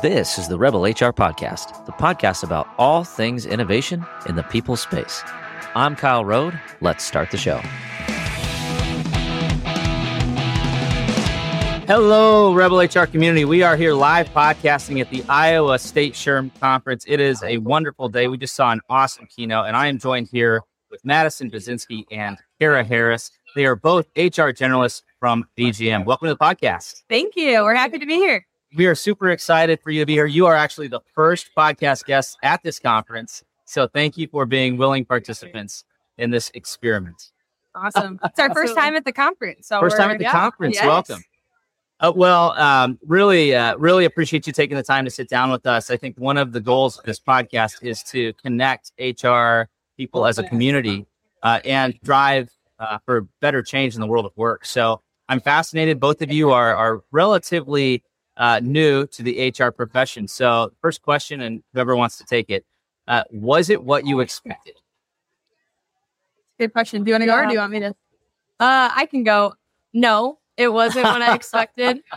This is the Rebel HR Podcast, the podcast about all things innovation in the people space. I'm Kyle Roed. Let's start the show. Hello, Rebel HR community. We are here live podcasting at the Iowa State SHRM Conference. It is a wonderful day. We just saw an awesome keynote, and I am joined here with Madison Buzynski and Kara Harris. They are both HR generalists from VGM. Welcome to the podcast. Thank you. We're happy to be here. We are super excited for you to be here. You are actually the first podcast guest at this conference. So thank you for being willing participants in this experiment. Awesome. It's our first time at the conference. So first time at the yeah, conference. Yes. Welcome. Uh, well, um, really, uh, really appreciate you taking the time to sit down with us. I think one of the goals of this podcast is to connect HR people as a community uh, and drive uh, for better change in the world of work. So I'm fascinated. Both of you are are relatively uh, new to the HR profession. So, first question, and whoever wants to take it, uh, was it what you expected? Good question. Do you want to go or do you want me to? Uh, I can go. No, it wasn't what I expected.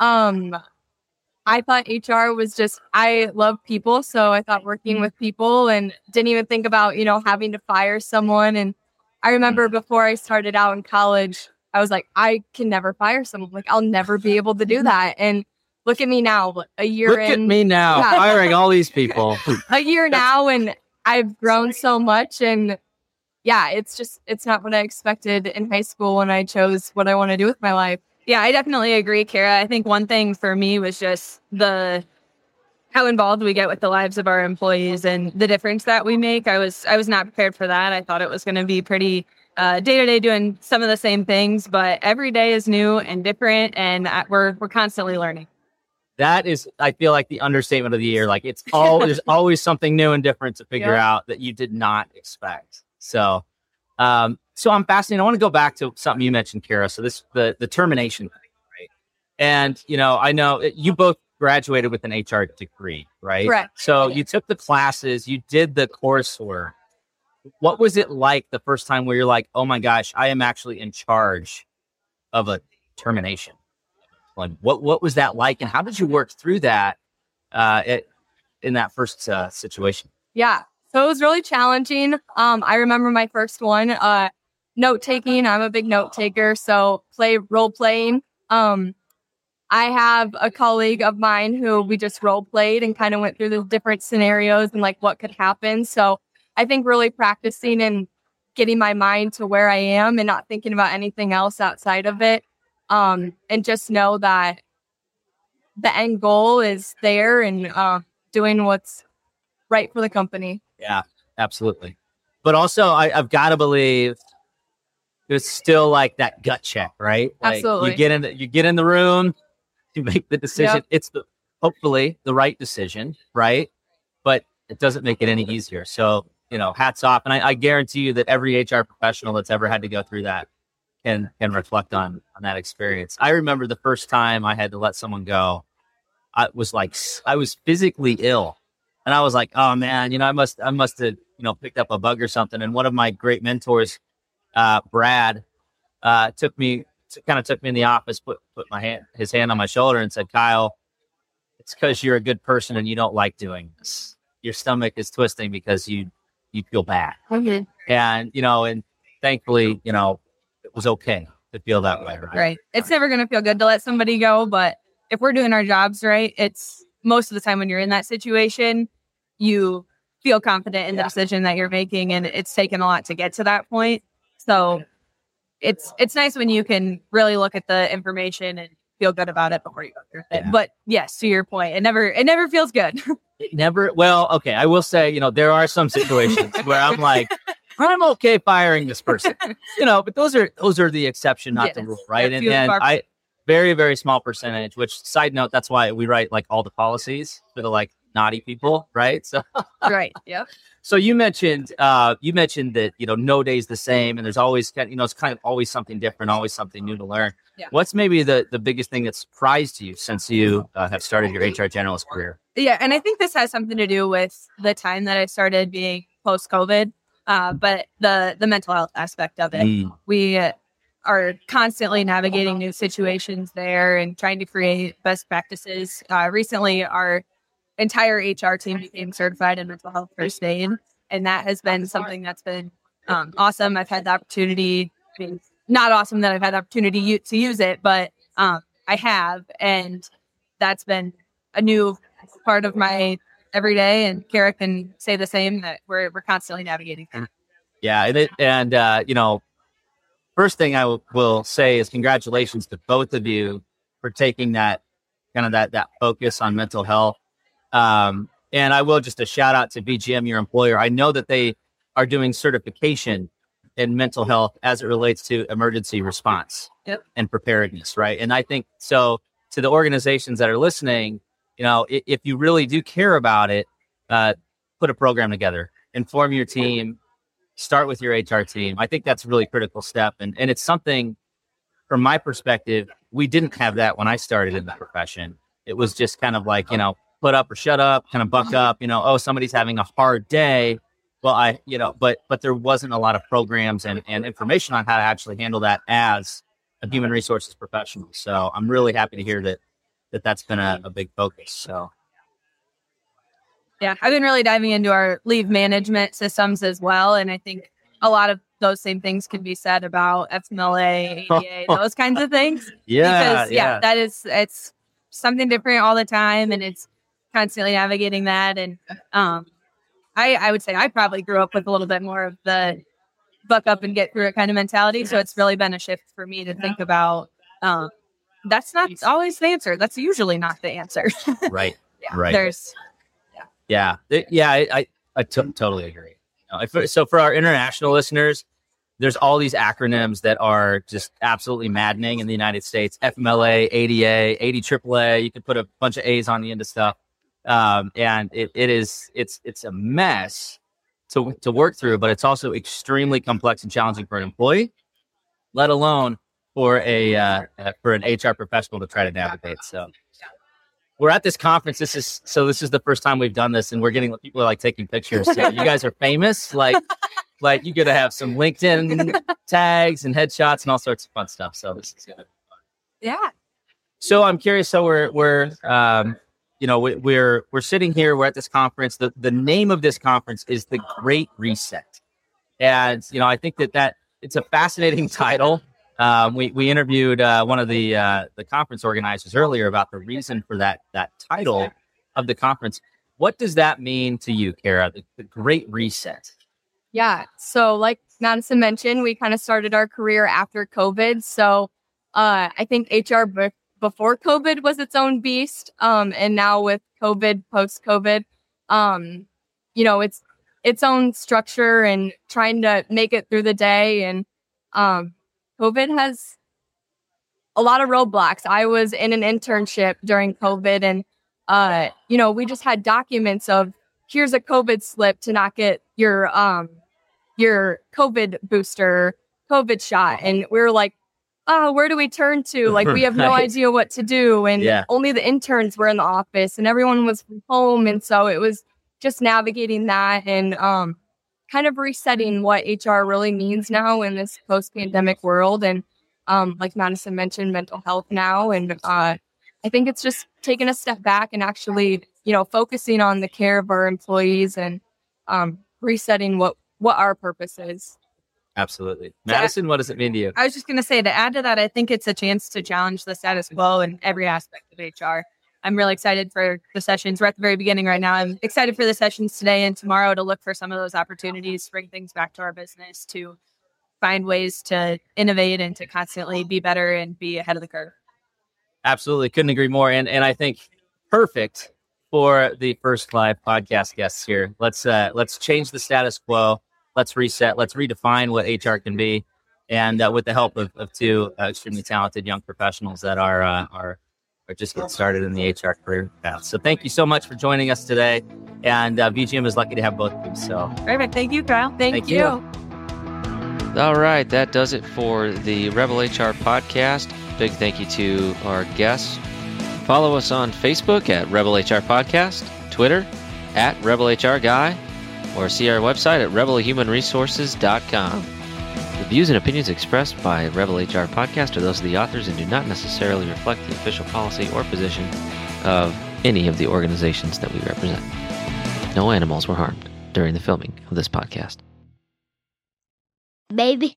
Um, I thought HR was just, I love people. So I thought working with people and didn't even think about, you know, having to fire someone. And I remember before I started out in college, I was like, I can never fire someone. Like, I'll never be able to do that. And look at me now, a year look in. at me now, yeah. firing all these people. a year now, and I've grown so much. And yeah, it's just, it's not what I expected in high school when I chose what I want to do with my life. Yeah, I definitely agree, Kara. I think one thing for me was just the how involved we get with the lives of our employees and the difference that we make. I was I was not prepared for that. I thought it was going to be pretty day to day doing some of the same things, but every day is new and different, and uh, we're we're constantly learning that is i feel like the understatement of the year. Like it's all there's always something new and different to figure yeah. out that you did not expect. So um so i'm fascinated. I want to go back to something you mentioned kara. So this the the termination thing right? And you know i know you both graduated with an hr degree right? Correct. So you took the classes you did the coursework what was it like the first time where you're like oh my gosh i am actually in charge of a termination what what was that like, and how did you work through that uh, it, in that first uh, situation? Yeah, so it was really challenging. Um, I remember my first one, uh, note taking. I'm a big note taker, so play role playing. Um, I have a colleague of mine who we just role played and kind of went through the different scenarios and like what could happen. So I think really practicing and getting my mind to where I am and not thinking about anything else outside of it um, and just know that the end goal is there and uh, doing what's right for the company. Yeah, absolutely. But also, I, have got to believe there's still like that gut check, right? Like absolutely. You get in, the, you get in the room, you make the decision. Yep. It's the hopefully the right decision, right? But it doesn't make it any easier. So you know, hats off. And I, I guarantee you that every HR professional that's ever had to go through that can can reflect on on that experience. I remember the first time I had to let someone go. I was like I was physically ill, and I was like, oh man, you know, I must I must have you know picked up a bug or something. And one of my great mentors, uh, Brad, uh, took me kind of took me in the office, put put my hand his hand on my shoulder, and said, Kyle, it's because you're a good person and you don't like doing this. Your stomach is twisting because you you feel bad. Mm-hmm. And you know, and thankfully, you know, was okay to feel that way. Right. right. It's never going to feel good to let somebody go, but if we're doing our jobs right, it's most of the time when you're in that situation, you feel confident in the decision that you're making, and it's taken a lot to get to that point. So it's it's nice when you can really look at the information and feel good about it before you go through it. Yeah. But yes, to your point, it never it never feels good. it never. Well, okay, I will say, you know, there are some situations where I'm like, I'm okay firing this person. you know, but those are those are the exception, not yes. the rule, right? and and I very very small percentage. Which side note, that's why we write like all the policies for the like naughty people, right? So right, yep. So you mentioned uh, you mentioned that you know no day's the same, and there's always you know it's kind of always something different, always something new to learn. Yeah. What's maybe the the biggest thing that surprised you since you uh, have started your HR generalist career? Yeah, and I think this has something to do with the time that I started being post COVID uh, but the the mental health aspect of it, mm. we are constantly navigating new situations there and trying to create best practices. Uh, recently, our entire HR team became certified in mental health first aid, and that has been something that's been um, awesome. I've had the opportunity. I mean, not awesome that I've had the opportunity to use it, but um, I have, and that's been a new part of my everyday. And Kara can say the same that we're we're constantly navigating. Yeah, and it, and uh, you know, first thing I w- will say is congratulations to both of you for taking that kind of that that focus on mental health. Um, and I will just a shout out to VGM, your employer. I know that they are doing certification in mental health as it relates to emergency response yep. and preparedness, right? And I think so. To the organizations that are listening, you know, if, if you really do care about it, uh, put a program together, inform your team, start with your HR team. I think that's a really critical step. And, and it's something from my perspective, we didn't have that when I started in the profession. It was just kind of like, you know, put up or shut up, kind of buck up, you know, oh, somebody's having a hard day. Well, I, you know, but, but there wasn't a lot of programs and, and information on how to actually handle that as a human resources professional. So I'm really happy to hear that, that that's been a, a big focus. So yeah, I've been really diving into our leave management systems as well. And I think a lot of those same things can be said about FMLA, ADA, those kinds of things. Yeah. Because, yeah, yeah, that is, it's something different all the time. And it's constantly navigating that. And um, I, I would say I probably grew up with a little bit more of the buck up and get through it kind of mentality. So it's really been a shift for me to think about um, that's not always the answer. That's usually not the answer. right. Yeah. Right. There's yeah, yeah, I I, I t- totally agree. You know, if, so for our international listeners, there's all these acronyms that are just absolutely maddening in the United States: FMLA, ADA, AD AAA. You could put a bunch of A's on the end of stuff, um, and it, it is it's it's a mess to to work through. But it's also extremely complex and challenging for an employee, let alone for a uh, for an HR professional to try to navigate. So we're at this conference. This is so this is the first time we've done this, and we're getting people are like taking pictures. So you guys are famous, like like you got to have some LinkedIn tags and headshots and all sorts of fun stuff. So this is good. Yeah. So I'm curious. So we're we're um, you know we, we're we're sitting here. We're at this conference. The the name of this conference is the Great Reset, and you know I think that that it's a fascinating title. Um, we we interviewed uh, one of the uh, the conference organizers earlier about the reason for that that title of the conference. What does that mean to you, Kara? The, the Great Reset. Yeah. So, like Madison mentioned, we kind of started our career after COVID. So, uh, I think HR b- before COVID was its own beast, um, and now with COVID, post COVID, um, you know, it's its own structure and trying to make it through the day and um, COVID has a lot of roadblocks. I was in an internship during COVID and uh, you know, we just had documents of here's a COVID slip to not get your um your COVID booster, COVID shot. And we were like, oh, where do we turn to? Like we have no right. idea what to do. And yeah. only the interns were in the office and everyone was from home. And so it was just navigating that and um kind of resetting what HR really means now in this post pandemic world. And um, like Madison mentioned, mental health now. And uh, I think it's just taking a step back and actually, you know, focusing on the care of our employees and um, resetting what what our purpose is. Absolutely. Madison, what does it mean to you? I was just going to say to add to that, I think it's a chance to challenge the status quo in every aspect of HR. I'm really excited for the sessions. We're at the very beginning right now. I'm excited for the sessions today and tomorrow to look for some of those opportunities, bring things back to our business, to find ways to innovate and to constantly be better and be ahead of the curve. Absolutely. Couldn't agree more. And and I think perfect for the first live podcast guests here. Let's uh let's change the status quo. Let's reset. Let's redefine what HR can be. And uh, with the help of, of two uh, extremely talented young professionals that are uh, are or just get started in the HR career path. So thank you so much for joining us today. And uh, VGM is lucky to have both of you. So perfect. Thank you, Kyle. Thank, thank you. you. All right. That does it for the Rebel HR podcast. Big thank you to our guests. Follow us on Facebook at Rebel HR Podcast, Twitter at Rebel HR Guy, or see our website at rebelhumanresources.com. The views and opinions expressed by Rebel HR Podcast are those of the authors and do not necessarily reflect the official policy or position of any of the organizations that we represent. No animals were harmed during the filming of this podcast. Baby.